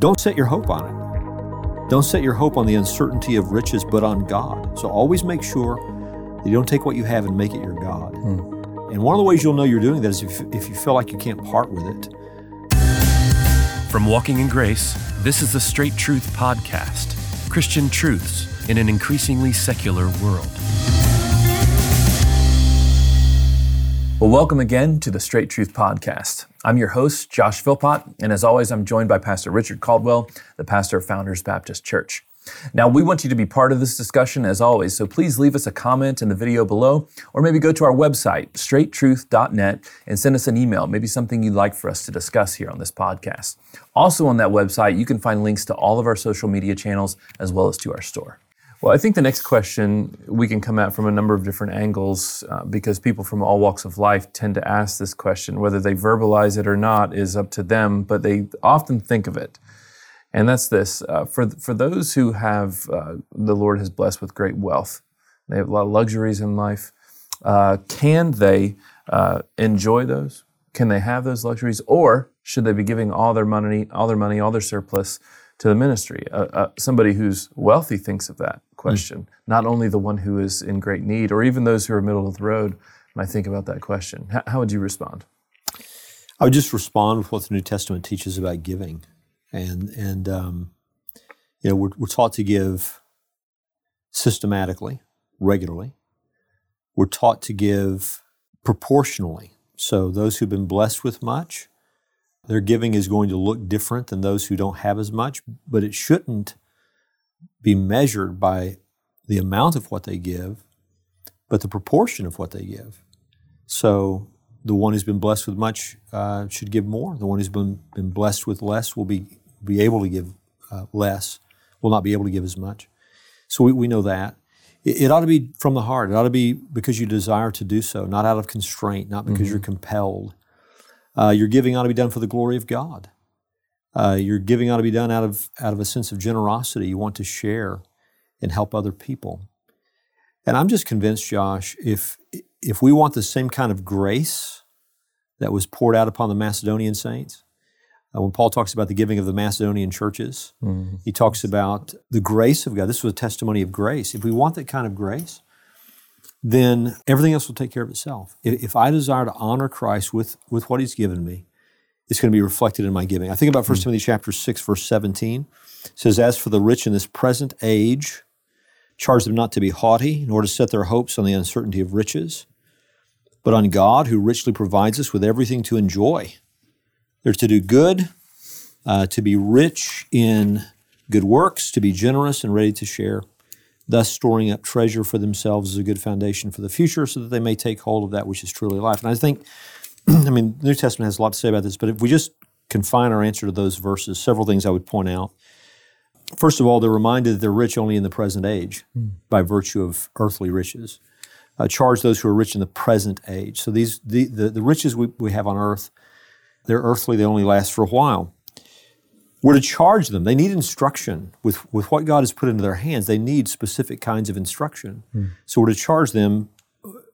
Don't set your hope on it. Don't set your hope on the uncertainty of riches, but on God. So always make sure that you don't take what you have and make it your God. Hmm. And one of the ways you'll know you're doing that is if, if you feel like you can't part with it. From Walking in Grace, this is the Straight Truth Podcast Christian truths in an increasingly secular world. Well, welcome again to the Straight Truth Podcast. I'm your host, Josh Philpott, and as always, I'm joined by Pastor Richard Caldwell, the pastor of Founders Baptist Church. Now, we want you to be part of this discussion as always, so please leave us a comment in the video below, or maybe go to our website, straighttruth.net, and send us an email, maybe something you'd like for us to discuss here on this podcast. Also, on that website, you can find links to all of our social media channels as well as to our store. Well, I think the next question we can come at from a number of different angles uh, because people from all walks of life tend to ask this question. Whether they verbalize it or not is up to them, but they often think of it. And that's this uh, for, for those who have uh, the Lord has blessed with great wealth, they have a lot of luxuries in life. Uh, can they uh, enjoy those? Can they have those luxuries? Or should they be giving all their money, all their money, all their surplus to the ministry? Uh, uh, somebody who's wealthy thinks of that question, mm. not only the one who is in great need, or even those who are middle of the road might think about that question. H- how would you respond? I would just respond with what the New Testament teaches about giving, and and um, you know we're, we're taught to give systematically, regularly. We're taught to give proportionally. So those who've been blessed with much, their giving is going to look different than those who don't have as much, but it shouldn't be measured by the amount of what they give, but the proportion of what they give. So the one who's been blessed with much uh, should give more. The one who's been, been blessed with less will be, be able to give uh, less, will not be able to give as much. So we, we know that. It, it, ought to be from the heart. It ought to be because you desire to do so, not out of constraint, not because mm-hmm. you're compelled. Uh, your giving ought to be done for the glory of God. Uh, your giving ought to be done out of, out of a sense of generosity. You want to share and help other people. And I'm just convinced, Josh, if, if we want the same kind of grace that was poured out upon the Macedonian saints, uh, when Paul talks about the giving of the Macedonian churches, mm-hmm. he talks about the grace of God. This was a testimony of grace. If we want that kind of grace, then everything else will take care of itself. If, if I desire to honor Christ with, with what he's given me, it's going to be reflected in my giving. I think about 1 mm. Timothy chapter 6, verse 17. It says, As for the rich in this present age, charge them not to be haughty, nor to set their hopes on the uncertainty of riches, but on God, who richly provides us with everything to enjoy. They're to do good, uh, to be rich in good works, to be generous and ready to share, thus storing up treasure for themselves as a good foundation for the future, so that they may take hold of that which is truly life. And I think I mean, the New Testament has a lot to say about this, but if we just confine our answer to those verses, several things I would point out. First of all, they're reminded that they're rich only in the present age mm. by virtue of earthly riches. Uh, charge those who are rich in the present age. So these the, the, the riches we, we have on earth, they're earthly, they only last for a while. We're to charge them. They need instruction. With, with what God has put into their hands, they need specific kinds of instruction. Mm. So we're to charge them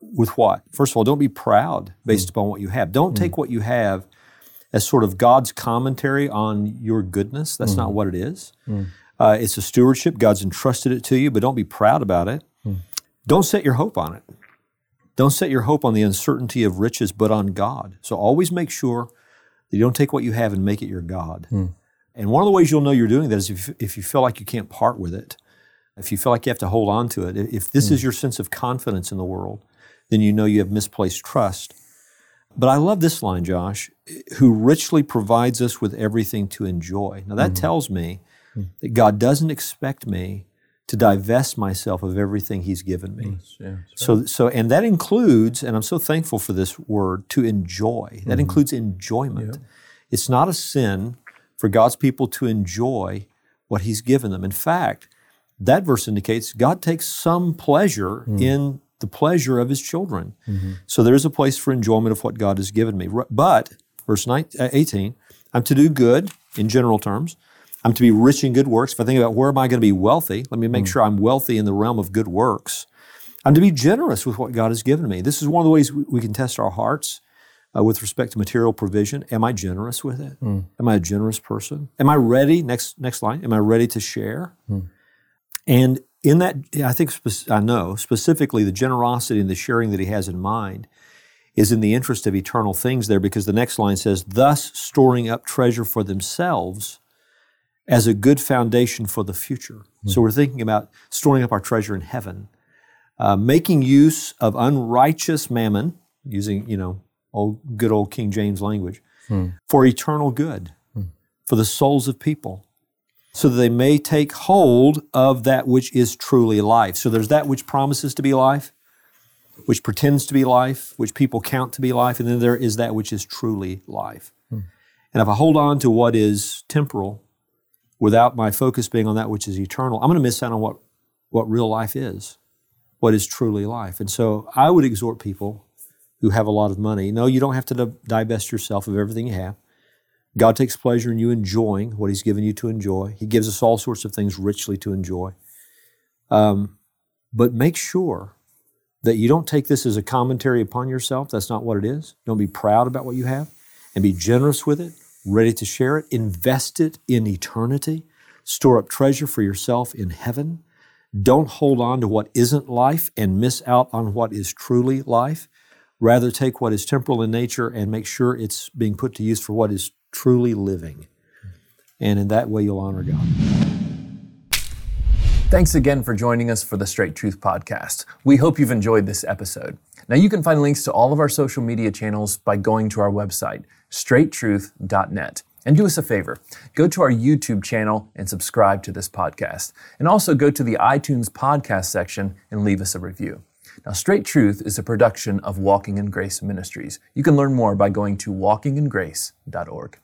with what? First of all, don't be proud based mm. upon what you have. Don't mm. take what you have as sort of God's commentary on your goodness. That's mm. not what it is. Mm. Uh, it's a stewardship. God's entrusted it to you, but don't be proud about it. Mm. Don't set your hope on it. Don't set your hope on the uncertainty of riches, but on God. So always make sure that you don't take what you have and make it your God. Mm. And one of the ways you'll know you're doing that is if, if you feel like you can't part with it, if you feel like you have to hold on to it, if this is your sense of confidence in the world, then you know you have misplaced trust. But I love this line, Josh, who richly provides us with everything to enjoy. Now, that mm-hmm. tells me mm-hmm. that God doesn't expect me to divest myself of everything He's given me. Yes, yeah, so, right. so, and that includes, and I'm so thankful for this word, to enjoy. That mm-hmm. includes enjoyment. It's not a sin for God's people to enjoy what He's given them. In fact, that verse indicates God takes some pleasure mm. in the pleasure of his children. Mm-hmm. So there is a place for enjoyment of what God has given me. But, verse 19, uh, 18, I'm to do good in general terms. I'm to be rich in good works. If I think about where am I going to be wealthy, let me make mm. sure I'm wealthy in the realm of good works. I'm to be generous with what God has given me. This is one of the ways we, we can test our hearts. Uh, with respect to material provision? Am I generous with it? Am I a generous person? Am I ready? Next next line. Am I ready to share? And in that, I think spe- I know specifically the generosity and the sharing that he has in mind is in the interest of eternal things there because the next line says, thus storing up treasure for themselves as a good foundation for the future. So we're thinking about storing up our treasure in heaven, uh, making use of unrighteous mammon, using, you know, old, good old King James language, hmm. for eternal good, hmm. for the souls of people so that they may take hold of that which is truly life. So there's that which promises to be life, which pretends to be life, which people count to be life, and then there is that which is truly life. Hmm. And if I hold on to what is temporal without my focus being on that which is eternal, I'm going to miss out on what, what real life is, what is truly life. And so I would exhort people who have a lot of money no, you don't have to divest yourself of everything you have. God takes pleasure in you enjoying what He's given you to enjoy. He gives us all sorts of things richly to enjoy. Um, but make sure that you don't take this as a commentary upon yourself. That's not what it is. Don't be proud about what you have and be generous with it, ready to share it. Invest it in eternity. Store up treasure for yourself in heaven. Don't hold on to what isn't life and miss out on what is truly life. Rather, take what is temporal in nature and make sure it's being put to use for what is truly living. And in that way, you'll honor God. Thanks again for joining us for the Straight Truth Podcast. We hope you've enjoyed this episode. Now, you can find links to all of our social media channels by going to our website, straighttruth.net. And do us a favor go to our YouTube channel and subscribe to this podcast. And also go to the iTunes podcast section and leave us a review. Now, Straight Truth is a production of Walking in Grace Ministries. You can learn more by going to walkingingrace.org.